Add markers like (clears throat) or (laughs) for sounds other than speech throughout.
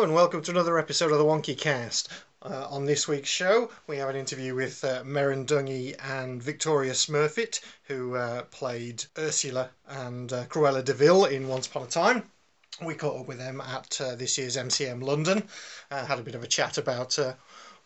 And welcome to another episode of the Wonky Cast. Uh, on this week's show, we have an interview with uh, Merrin Dungey and Victoria Smurfit, who uh, played Ursula and uh, Cruella de Vil in Once Upon a Time. We caught up with them at uh, this year's MCM London, uh, had a bit of a chat about uh,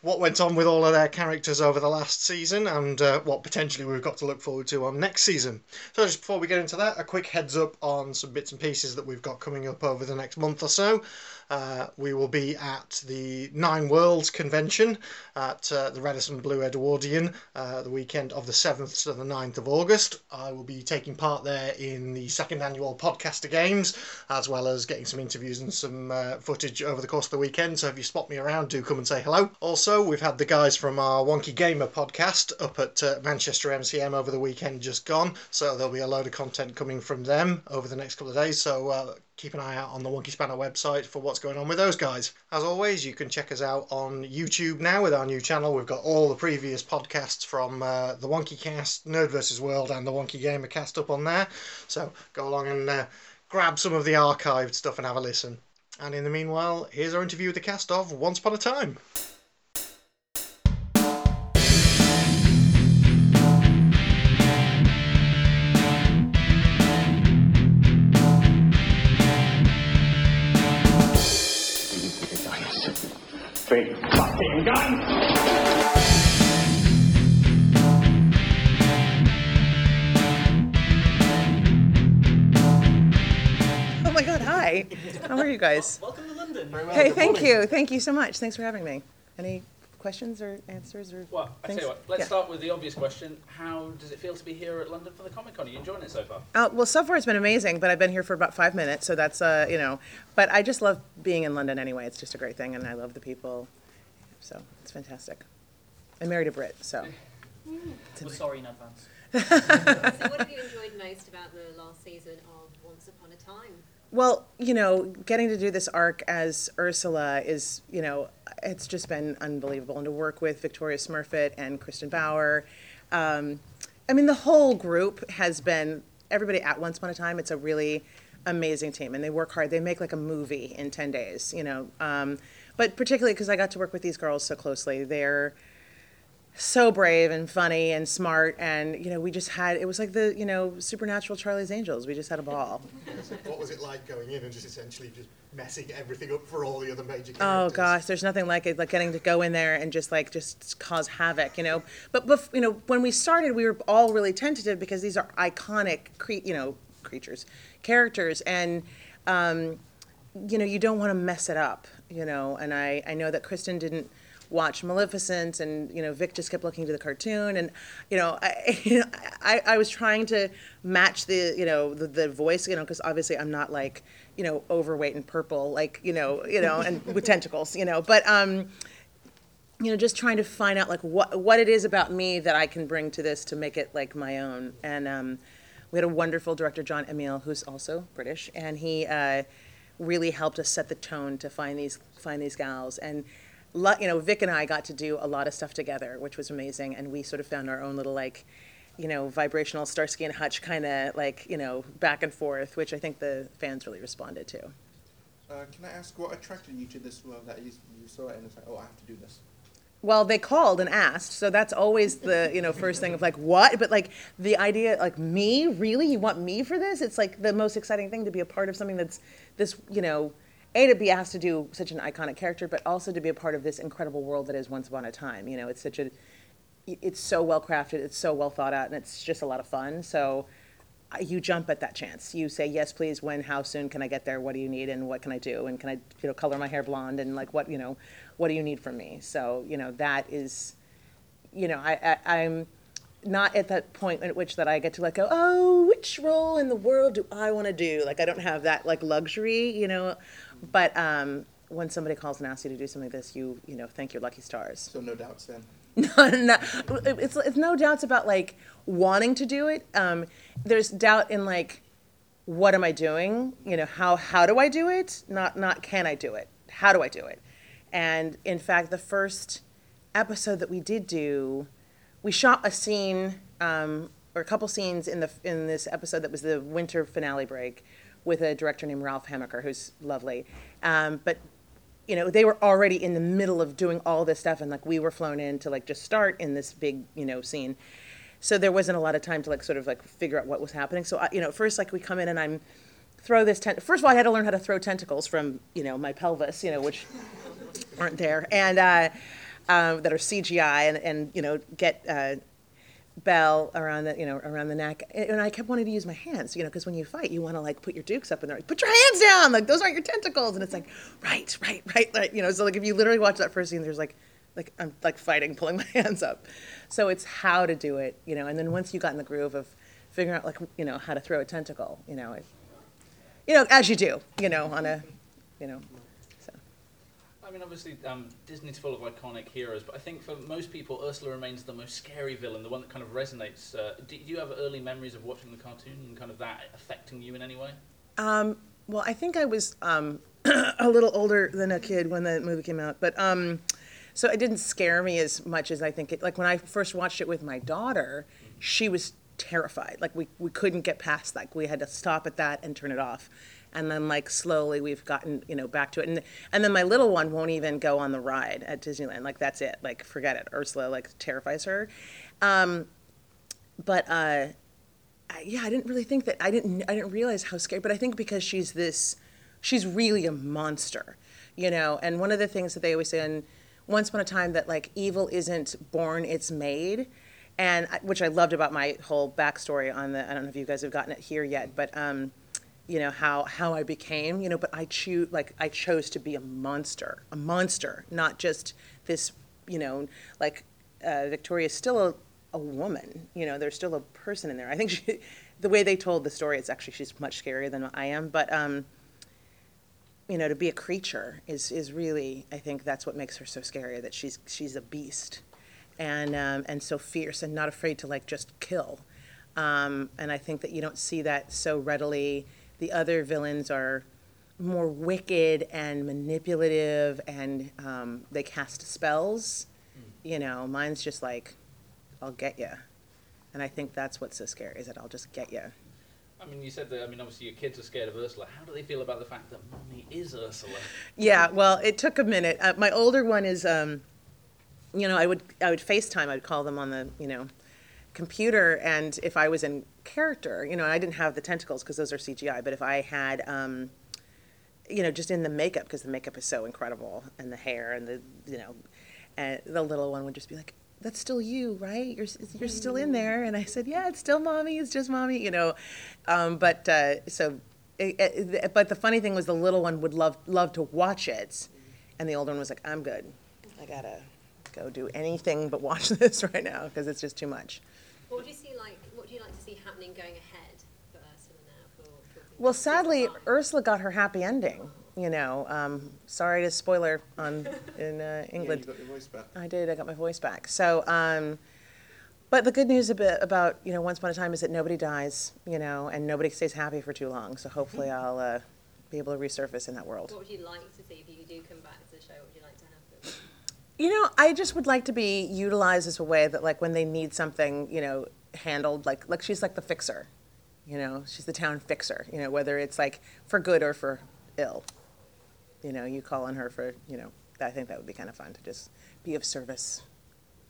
what went on with all of their characters over the last season and uh, what potentially we've got to look forward to on next season. So, just before we get into that, a quick heads up on some bits and pieces that we've got coming up over the next month or so. Uh, we will be at the Nine Worlds convention at uh, the Radisson Blu Edwardian uh, the weekend of the 7th to the 9th of August. I will be taking part there in the second annual Podcaster Games, as well as getting some interviews and some uh, footage over the course of the weekend. So if you spot me around, do come and say hello. Also, we've had the guys from our Wonky Gamer podcast up at uh, Manchester MCM over the weekend just gone. So there'll be a load of content coming from them over the next couple of days. So uh, keep an eye out on the Wonky Spanner website for what's going on with those guys. As always, you can check us out on YouTube now with our new channel. We've got all the previous podcasts from uh, the Wonky Cast, Nerd vs. World, and the Wonky Gamer cast up on there. So go along and uh, grab some of the archived stuff and have a listen. And in the meanwhile, here's our interview with the cast of Once Upon a Time. Big fucking gun! Oh my God! Hi. How are you guys? Welcome to London. Hey, thank you, thank you so much. Thanks for having me. Any questions or answers or? Well, I tell things? you what, let's Yeah. start with the obvious question. How does it feel to be here at London for the Comic Con? Are you enjoying it so far? Uh, well, so far it's been amazing, but I've been here for about five minutes, so that's uh, you know. But I just love being in London anyway. It's just a great thing, and I love the people, so it's fantastic. I married a Brit, so. (laughs) We're sorry in advance. (laughs) So what have you enjoyed most about the last season of Once Upon a Time? Well, you know, getting to do this arc as Ursula is, you know, it's just been unbelievable. And to work with Victoria Smurfit and Kristin Bauer, um, I mean, the whole group has been, everybody at Once Upon a Time, it's a really amazing team. And they work hard. They make like a movie in 10 days, you know. Um, but particularly because I got to work with these girls so closely. They're, so brave and funny and smart and you know we just had it was like the you know supernatural charlie's angels we just had a ball What was it like going in and just essentially just messing everything up for all the other major characters? Oh gosh, there's nothing like it, like getting to go in there and just like just cause havoc, you know. But bef- you know, when we started, we were all really tentative because these are iconic, cre- you know, creatures, characters, and um, you know, you don't want to mess it up, you know. And I I know that Kristin didn't watch Maleficent, and you know, Vic just kept looking to the cartoon, and you know, I you (laughs) know, I, I was trying to match the you know the, the voice, you know, because obviously I'm not like you know overweight and purple, like you know you know, and (laughs) with tentacles, you know, but um you know just trying to find out like what what it is about me that I can bring to this to make it like my own. And um, we had a wonderful director Jon Amiel who's also British and he uh, really helped us set the tone to find these find these gals. And you know Vic and I got to do a lot of stuff together which was amazing and we sort of found our own little like you know vibrational Starsky and Hutch kind of like you know back and forth which I think the fans really responded to. Uh, can I ask what attracted you to this world that you, you saw it and it's like, oh, I have to do this? Well, they called and asked, so that's always the you know first thing of like what, but like the idea like me really you want me for this? It's like the most exciting thing to be a part of something that's this you know a to be asked to do such an iconic character, but also to be a part of this incredible world that is Once Upon a Time. You know, it's such a it's so well crafted, it's so well thought out, and it's just a lot of fun. So uh, you jump at that chance. You say yes, please. When? How soon can I get there? What do you need? And what can I do? And can I, you know, color my hair blonde? And like, what, you know, what do you need from me? So you know, that is, you know, I, I I'm not at that point at which that I get to like go, oh, which role in the world do I want to do? Like, I don't have that like luxury, you know. But um, when somebody calls and asks you to do something like this, you, you know, thank your lucky stars. So no doubts then. (laughs) no, no, it's, it's no doubts about like wanting to do it. Um, there's doubt in like, what am I doing? You know, how how do I do it? Not not can I do it? How do I do it? And in fact, the first episode that we did do, we shot a scene um, or a couple scenes in the in this episode that was the winter finale break with a director named Ralph Hemecker, who's lovely. Um, but you know, they were already in the middle of doing all this stuff, and like we were flown in to like just start in this big, you know, scene. So there wasn't a lot of time to like sort of like figure out what was happening. So I, you know, first like we come in and I'm throw this tent. First of all, I had to learn how to throw tentacles from you know my pelvis, you know, which aren't there, and uh, uh, that are CGI, and and you know get. Uh, bell around the you know around the neck. And i kept wanting to use my hands you know because when you fight you want to like put your dukes up and they're like put your hands down! Like those aren't your tentacles! And it's like right right right right you know so like if you literally watch that first scene there's like like i'm like fighting (laughs) pulling my hands up. So it's how to do it you know and then once you got in the groove of figuring out like you know how to throw a tentacle you know it, you know as you do you know on a you know I mean, obviously, um, Disney's full of iconic heroes, but I think for most people, Ursula remains the most scary villain, the one that kind of resonates. Uh, do, do you have early memories of watching the cartoon and kind of that affecting you in any way? Um, well, I think I was um, (clears throat) a little older than a kid when the movie came out, but um, so it didn't scare me as much as I think it. Like when I first watched it with my daughter, she was terrified. Like we we couldn't get past that. We had to stop at that and turn it off. And then like slowly we've gotten you know back to it. And and then my little one won't even go on the ride at Disneyland. Like that's it. Like forget it. Ursula like terrifies her. Um, but uh, I- yeah, I didn't really think that. I didn't. I didn't realize how scary. But I think because she's this, she's really a monster, you know. And one of the things that they always say in Once Upon a Time that like evil isn't born, it's made, and which I loved about my whole backstory on the. I don't know if you guys have gotten it here yet, but um, you know how how I became, you know. But I choose like I chose to be a monster, a monster, not just this, you know, like uh, Victoria's still a, a woman. You know, there's still a person in there. I think she, (laughs) the way they told the story, it's actually she's much scarier than I am. But um, you know, to be a creature is is really, I think that's what makes her so scary. That she's she's a beast, and um, and so fierce and not afraid to like just kill. Um, and I think that you don't see that so readily. The other villains are more wicked and manipulative, and um, they cast spells. You know, mine's just like, I'll get you, and I think that's what's so scary is that I'll just get you. I mean, you said that. I mean, obviously, your kids are scared of Ursula. How do they feel about the fact that mommy is Ursula? Yeah, well, it took a minute. Uh, my older one is, um, you know, I would I would FaceTime. I'd call them on the you know computer, and if I was in character, you know, I didn't have the tentacles because those are CGI. But if I had, um, you know, just in the makeup because the makeup is so incredible, and the hair, and the you know, and the little one would just be like. That's still you, right? You're you're still in there, and I said, "Yeah, it's still mommy. It's just mommy," you know. Um, but uh, so it, it, but the funny thing was the little one would love love to watch it, and the older one was like, "I'm good. I gotta go do anything but watch (laughs) this right now because it's just too much." What would you see like? What do you like to see happening going ahead for Ursula now? For, for Well, sadly, Disney? Ursula got her happy ending. You know, um, sorry to spoiler on in uh, (laughs) Yeah, England. you got your voice back. I did. I got my voice back. So, um, but the good news a bit about you know Once Upon a Time is that nobody dies, you know, and nobody stays happy for too long. So hopefully, (laughs) I'll uh, be able to resurface in that world. What would you like to see if you do come back to the show? What would you like to happen? You know, I just would like to be utilized as a way that, like, when they need something, you know, handled, like, like she's like the fixer. You know, she's the town fixer. You know, whether it's like for good or for ill. You know, you call on her for, you know, I think that would be kind of fun to just be of service.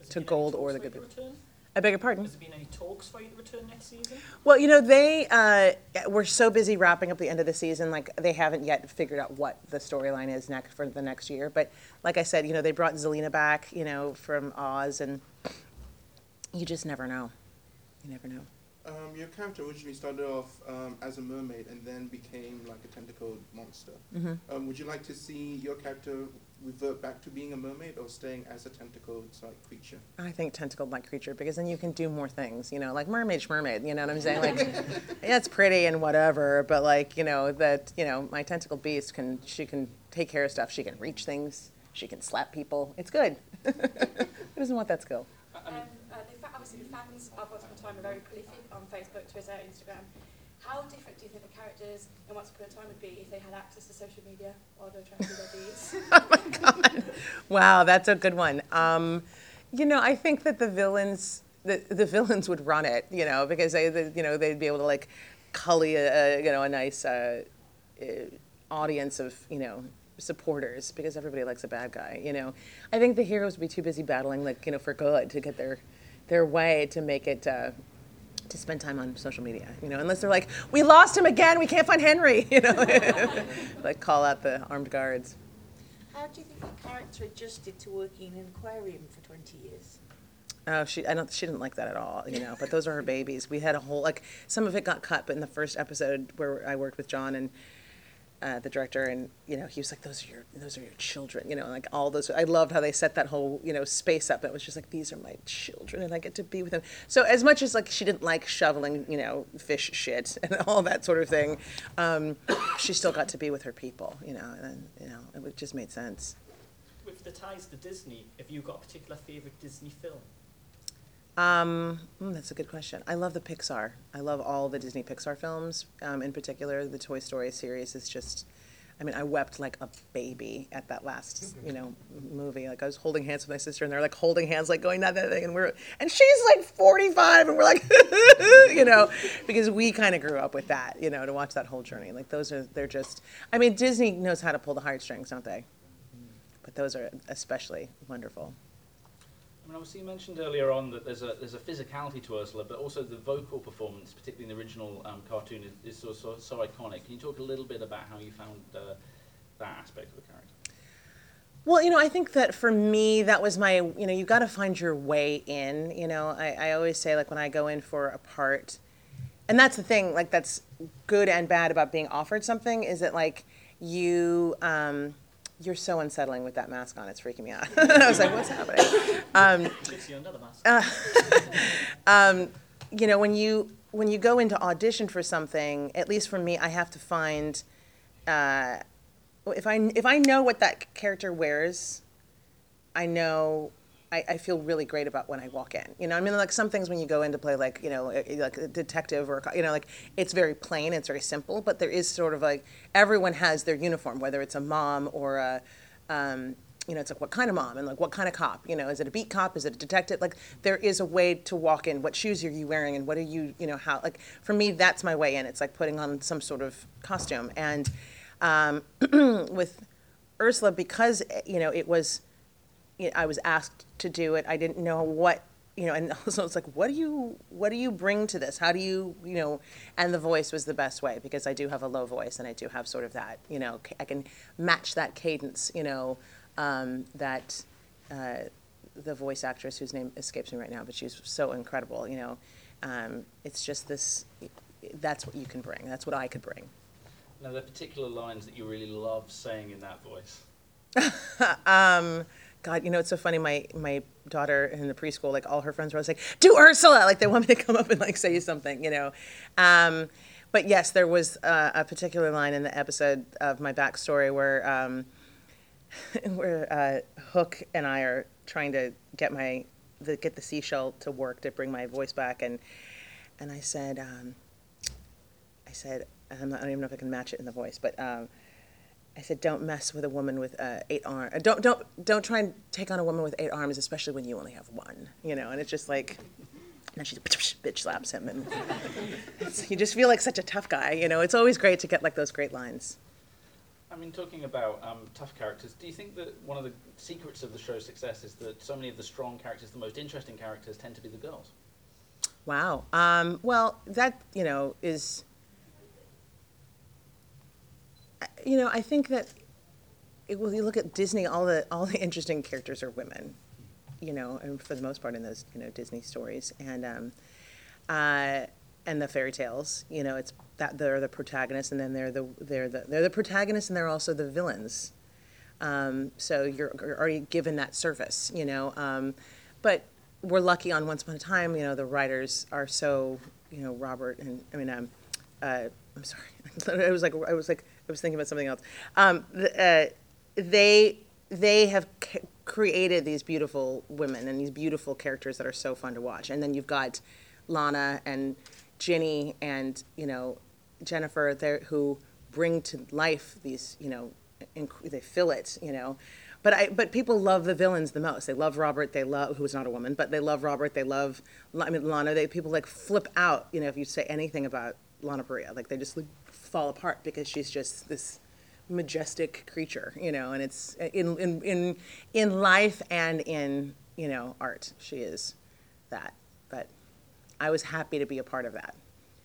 To there been any gold or the good return? I beg your pardon. Has there been any talks for you to return next season? Well, you know, they uh, were so busy wrapping up the end of the season, like they haven't yet figured out what the storyline is next for the next year. But like I said, you know, they brought Zelena back, you know, from Oz, and you just never know. You never know. Um, your character originally started off um, as a mermaid and then became like a tentacled monster. Mhm. Um, would you like to see your character revert back to being a mermaid or staying as a tentacled like creature? I think tentacled like creature because then you can do more things, you know, like mermaid, mermaid. You know what I'm saying? Like, (laughs) yeah, it's pretty and whatever, but like, you know, that you know, my tentacled beast can she can take care of stuff. She can reach things. She can slap people. It's good. (laughs) Who doesn't want that skill? Um, uh, the fa- obviously, the fans of Once Upon a Time are very prolific on Facebook, Twitter, Instagram. How different do you think the characters in Once Upon a Time would be if they had access to social media while they're trying to do their deeds? (laughs) Oh my God. Wow, that's a good one. Um, you know, I think that the villains, the, the villains would run it, you know, because they, you know, they'd be able to like cully a, a you know, a nice uh, uh, audience of, you know, supporters because everybody likes a bad guy. You know, I think the heroes would be too busy battling, like you know, for good to get their their way to make it. Uh, to spend time on social media, you know, unless they're like, we lost him again, we can't find Henry, (laughs) you know, (laughs) like call out the armed guards. How do you think the character adjusted to working in an aquarium for 20 years? Oh, she I don't she didn't like that at all, you know. But those are her babies. We had a whole like some of it got cut, but in the first episode where I worked with John and uh, the director, and you know, he was like, "Those are your those are your children," you know, like all those. I loved how they set that whole you know space up. It was just like these are my children, and I get to be with them. So as much as like she didn't like shoveling, you know, fish shit (laughs) and all that sort of thing, um, she still got to be with her people, you know, and you know, it just made sense. With the ties to Disney, have you got a particular favourite Disney film? Um, mm, that's a good question. I love the Pixar. I love all the Disney Pixar films. Um, in particular, the Toy Story series is just. I mean, I wept like a baby at that last, you know, movie. Like I was holding hands with my sister, and they're like holding hands, like going that thing, and we're and she's like forty five, and we're like, (laughs) you know, because we kind of grew up with that, you know, to watch that whole journey. Like those are they're just. I mean, Disney knows how to pull the heartstrings, don't they? But those are especially wonderful. I mean, obviously, you mentioned earlier on that there's a there's a physicality to Ursula, but also the vocal performance, particularly in the original um, cartoon, is, is so, so so iconic. Can you talk a little bit about how you found uh, that aspect of the character? Well, you know, I think that for me, that was my, you know, you got to find your way in. You know, I, I always say, like, when I go in for a part, and that's the thing, like, that's good and bad about being offered something, is that, like, you, um, you're so unsettling with that mask on. It's freaking me out. (laughs) I was like, what's happening? Um, you another mask. (laughs) um, you know, when you when you go into audition for something, at least for me, I have to find uh, if I if I know what that character wears, I know. I, I feel really great about when I walk in. You know, I mean, like some things when you go in to play, like you know, like a detective or you know, like it's very plain, it's very simple, but there is sort of like everyone has their uniform, whether it's a mom or a, um, you know, it's like what kind of mom and like what kind of cop. You know, is it a beat cop? Is it a detective? Like there is a way to walk in. What shoes are you wearing, and what are you, you know, how? Like for me, that's my way in. It's like putting on some sort of costume, and um, (clears throat) with Ursula, because you know it was you know, I was asked to do it. I didn't know what, you know, and (laughs) also it's like, what do you, what do you bring to this? How do you, you know, and the voice was the best way because I do have a low voice and I do have sort of that, you know, I can match that cadence, you know, um, that uh, the voice actress whose name escapes me right now, but she's so incredible, you know. Um, it's just this, that's what you can bring. That's what I could bring. Now, there are particular lines that you really love saying in that voice. (laughs) um, God, you know, it's so funny. My my daughter in the preschool, like all her friends were always like, "Do Ursula!" Like they (laughs) want me to come up and like say something, you know. Um, but yes, there was uh, a particular line in the episode of my backstory where um, (laughs) where uh, Hook and I are trying to get my the, get the seashell to work to bring my voice back, and and I said, um, I said, I don't even know if I can match it in the voice, but. I said, "Don't mess with a woman with uh, eight arms. Don't don't don't try and take on a woman with eight arms, especially when you only have one. You know." And it's just like, and then she bitch slaps him, and you just feel like such a tough guy. You know, it's always great to get like those great lines. I mean, talking about um, tough characters, do you think that one of the secrets of the show's success is that so many of the strong characters, the most interesting characters, tend to be the girls? Wow. Um, well, that you know is. You know, I think that it, well, you look at Disney, all the all the interesting characters are women, you know, and for the most part in those you know Disney stories and um, uh, and the fairy tales, you know, it's that they're the protagonists and then they're the they're the they're the protagonists and they're also the villains. Um, so you're, you're already given that service, you know. Um, but we're lucky on Once Upon a Time, you know, the writers are so, you know, Robert and I mean, um, uh, I'm sorry, (laughs) I was like, I was like, I was thinking about something else. Um, the, uh, they they have c- created these beautiful women and these beautiful characters that are so fun to watch. And then you've got Lana and Ginny and you know Jennifer there who bring to life these you know inc- they fill it you know. But I but people love the villains the most. They love Robert. They love who's not a woman, but they love Robert. They love I mean Lana. They people like flip out. You know if you say anything about Lana Maria, like they just like, fall apart because she's just this majestic creature, you know, and it's in in in in life and in you know art. She is that, but I was happy to be a part of that,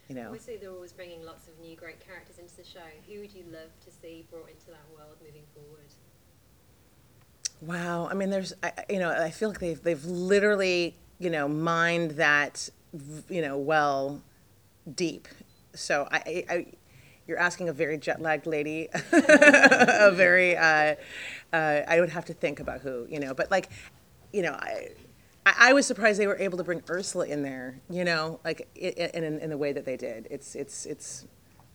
you know. Obviously, they're always bringing lots of new great characters into the show. Who would you love to see brought into that world moving forward? Wow, I mean, there's, I, you know, I feel like they've they've literally, you know, mined that, you know, well, deep. So I, I you're asking a very jet lagged lady, (laughs) a very, uh, uh, I would have to think about who, you know, but like, you know, I. I I was surprised they were able to bring Ursula in there, you know, like i- i- in, in, in the way that they did. It's, it's, it's,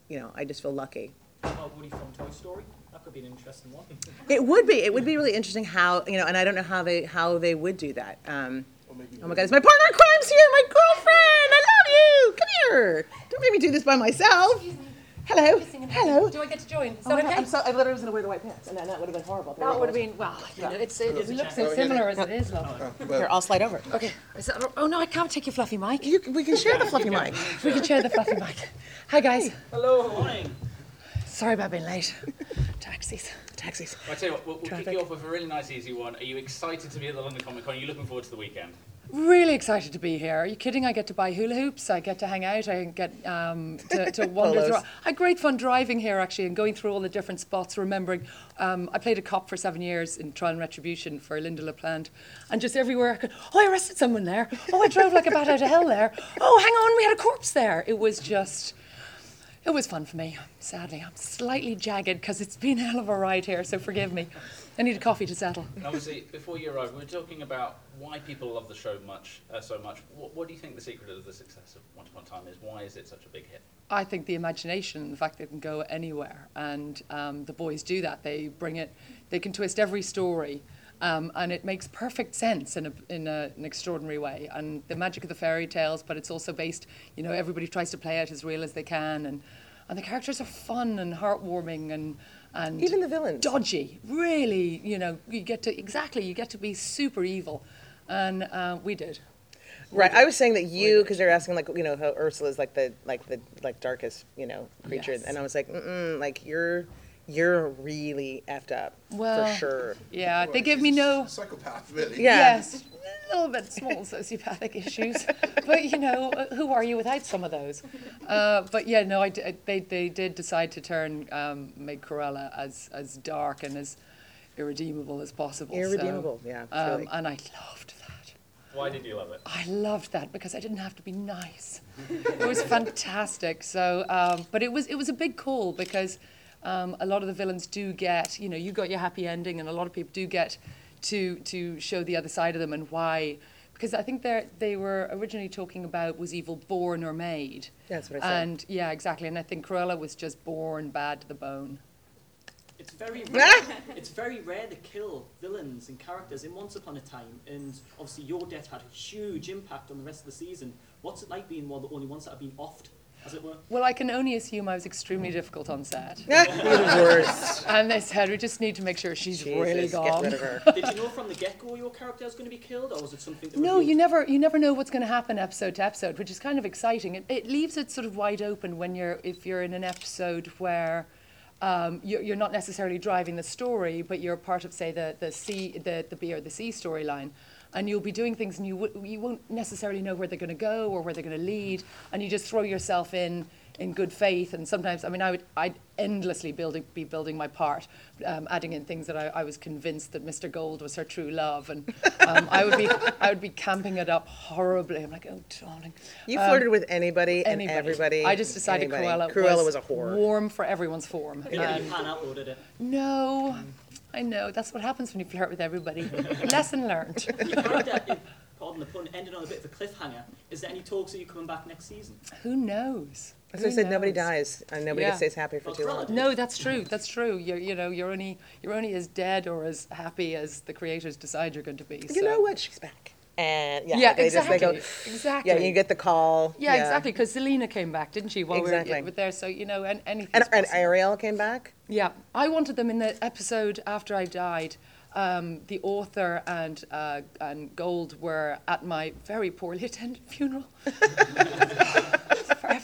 you know, I just feel lucky. Oh, Woody from Toy Story. That could be an interesting one. (laughs) It would be. It would be really interesting how you know, and I don't know how they how they would do that. Um, oh my God, it's my partner in crime's here, my girlfriend. I love you. Come here. Don't make me do this by myself. Hello. Hello. Do I get to join? Is Oh that okay? I'm so, I literally was gonna wear the white pants, and then that would have been horrible. that would have been, well, you know, it's, it, it looks so similar as it is, love. Uh, Here, I'll slide over. Okay. Is that, oh no, I can't take your fluffy mic. You, we can share the fluffy (laughs) mic. We can share the fluffy mic. Hi guys. Hello, Good morning. Sorry about being late. (laughs) Taxis. Taxis. I tell you what, we'll, we'll kick you off with a really nice, easy one. Are you excited to be at the London Comic Con? Are you looking forward to the weekend? Really excited to be here. Are you kidding? I get to buy hula hoops. I get to hang out. I get um, to, to (laughs) wander Polos. through. I had great fun driving here actually and going through all the different spots. Remembering, um, I played a cop for seven years in Trial and Retribution for Lynda La Plante, and just everywhere I could. Oh, I arrested someone there. Oh, I drove like a bat out of hell there. Oh, hang on, we had a corpse there. It was just. It was fun for me. Sadly, I'm slightly jagged because it's been a hell of a ride here. So forgive me. I need a coffee to settle. And obviously, before you arrived, we were talking about why people love the show much, uh, so much. What, what do you think the secret of the success of Once Upon a Time is? Why is it such a big hit? I think the imagination, the fact they can go anywhere, and um, the boys do that. They bring it, they can twist every story, um, and it makes perfect sense in, a, in a, an extraordinary way. And the magic of the fairy tales, but it's also based, you know, everybody tries to play it as real as they can, and and the characters are fun and heartwarming and and Even the villains. dodgy. Really, you know, you get to exactly, you get to be super evil, and uh, we did. Right. I was saying that you, because they're asking like you know how Ursula's like the like the like darkest you know creature, Yes. and I was like, mm like you're you're really effed up Well, for sure. Yeah, well, they give me no. psychopath, really. Yeah. Yes, a little bit small sociopathic issues, but you know, who are you without some of those? Uh, but yeah, no, I d- they they did decide to turn um, make Cruella as as dark and as irredeemable as possible. so, Irredeemable, yeah, um, truly. and I loved that. Why did you love it? I loved that because I didn't have to be nice. it was fantastic. So, um, but it was it was a big call because um, a lot of the villains do get, you know, you got your happy ending, and a lot of people do get to to show the other side of them and why. Because I think they they were originally talking about was evil born or made. That's what I said. And yeah, exactly. And I think Cruella was just born bad to the bone. It's very (laughs) rare. it's very rare to kill villains and characters in Once Upon a Time, and obviously your death had a huge impact on the rest of the season. What's it like being one of the only ones that have been offed, as it were? Well, I can only assume I was extremely difficult on set. (laughs) You're the worst. And they said we just need to make sure she's really Jesus, gone. Get rid of her. (laughs) Did you know from the get-go your character was going to be killed, or was it something that No, revealed? you never you never know what's going to happen episode to episode, which is kind of exciting. It, it leaves it sort of wide open when you're if you're in an episode where um, you're, you're not necessarily driving the story, but you're part of say the the C the the B or the C storyline, and you'll be doing things and you w- you won't necessarily know where they're going to go or where they're going to lead, and you just throw yourself in in good faith. And sometimes, I mean, I would I'd endlessly building be building my part, um, adding in things that I, I was convinced that Mr. Gold was her true love, and um, I would be I would be camping it up horribly. I'm like, oh darling. You Um, flirted with anybody, and everybody. I just decided anybody. Cruella, Cruella was, was a whore. warm for everyone's form. It didn't And pan out, it? no, I know that's what happens when you flirt with everybody. Lesson learned. (laughs) Your pardon the pun, ended on a bit of a cliffhanger. Is there any talks of you coming back next season? Who knows? As I Who said, nobody knows? dies, and nobody Yeah. stays happy for Well, too long. No, that's true. That's true. You're, you know, you're only you're only as dead or as happy as the creators decide you're going to be. You so- know what? She's back. And yeah, Yeah, they just they exactly. go. exactly. Yeah, you get the call. Yeah, exactly. Because Zelena came back, didn't she? While Exactly. we were there, so you know, and anything. And, and Ariel came back. Yeah, I wanted them in the episode after I died. Um, the author and uh, and Gold were at my very poorly attended (laughs) funeral. (laughs)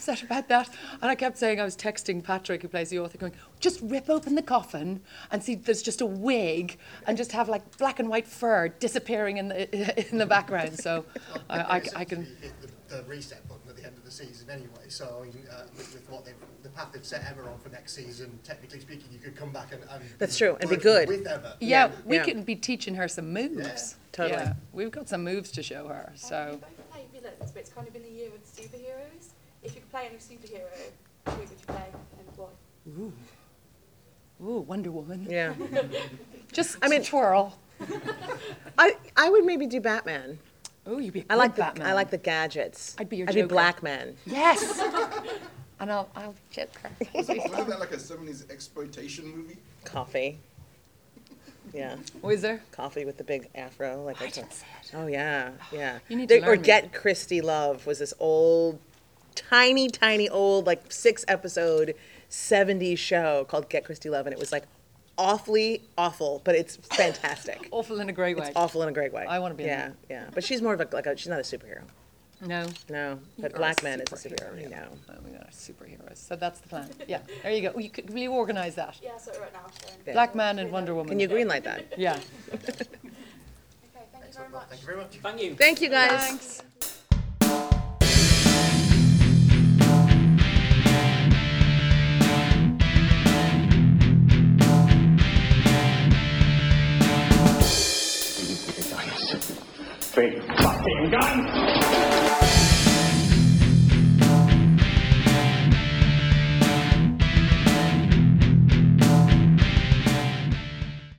very, upset about that. And I kept saying, I was texting Patrick, who plays the author, going, just rip open the coffin and see there's just a wig and just have like black and white fur disappearing in the, (laughs) in the background. So I, I, I can. hit the, the reset button at the end of the season anyway. So I mean, uh, with, with what they've, the path they've set Emma on for next season, technically speaking, you could come back and, and That's true, and be good. with Emma. Yeah, Yeah, we yeah. can be teaching her some moves. Totally. Yeah, we've got some moves to show her. So you both play villains, it's kind of been the year of superheroes. If you could play any superhero, who would you play and why? Ooh, Ooh, Wonder Woman. Yeah. (laughs) Just I mean- twirl. I, I would maybe do Batman. Oh, you'd be a I like good the Batman. I like the gadgets. I'd be your I'd be Joker. Black Man. Yes. (laughs) and I'll I'll choke her. Wasn't that like a 70s exploitation movie? Coffee. Yeah, Was there? coffee with the big afro. Like I that's a- didn't see it. Oh yeah, yeah. You need There- to or learn me. Get Christie Love was this old, tiny, tiny old like six episode, 70s show called Get Christie Love, and it was like awfully awful, but it's fantastic. (laughs) Awful in a great way. It's awful in a great way. I wanna be in Yeah, that. yeah. But she's more of a like a, she's not a superhero. No. No, but Black Man is a superhero, superhero. yeah. You know. Oh, we are superheroes. So that's the plan. Yeah. There you go. You could, will you organise that? Yeah, so right now. Yeah. Black Man and Wonder Woman. Can you greenlight that? Yeah. (laughs) Okay, thank you very Excellent. much. Thank you very much. Thank you. Thank you guys. Thanks. Fucking gun!